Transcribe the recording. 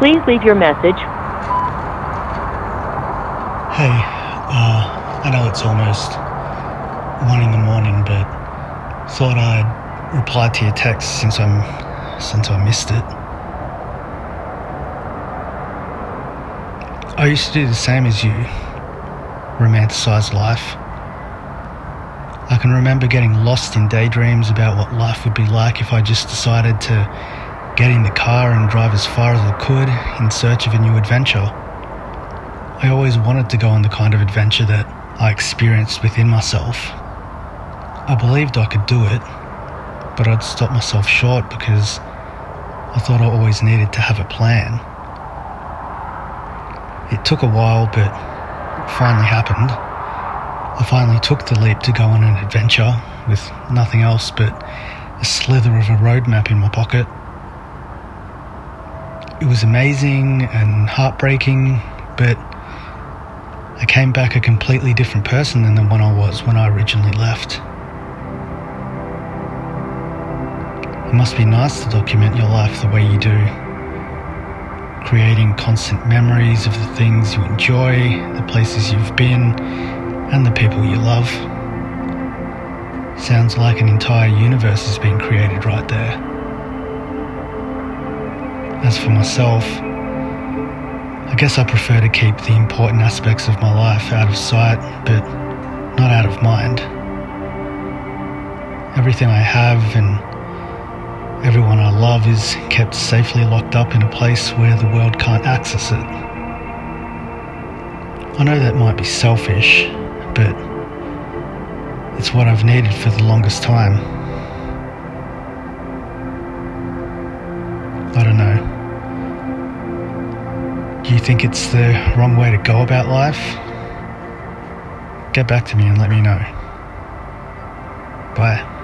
Please leave your message. Hey, uh, I know it's almost one in the morning, but thought I'd reply to your text since I'm since I missed it. I used to do the same as you, romanticize life. I can remember getting lost in daydreams about what life would be like if I just decided to get in the car and drive as far as I could in search of a new adventure. I always wanted to go on the kind of adventure that I experienced within myself. I believed I could do it, but I'd stop myself short because I thought I always needed to have a plan. It took a while, but it finally happened. I finally took the leap to go on an adventure with nothing else but a slither of a roadmap in my pocket it was amazing and heartbreaking, but I came back a completely different person than the one I was when I originally left. It must be nice to document your life the way you do, creating constant memories of the things you enjoy, the places you've been, and the people you love. Sounds like an entire universe has been created right there. For myself, I guess I prefer to keep the important aspects of my life out of sight, but not out of mind. Everything I have and everyone I love is kept safely locked up in a place where the world can't access it. I know that might be selfish, but it's what I've needed for the longest time. Think it's the wrong way to go about life? Get back to me and let me know. Bye.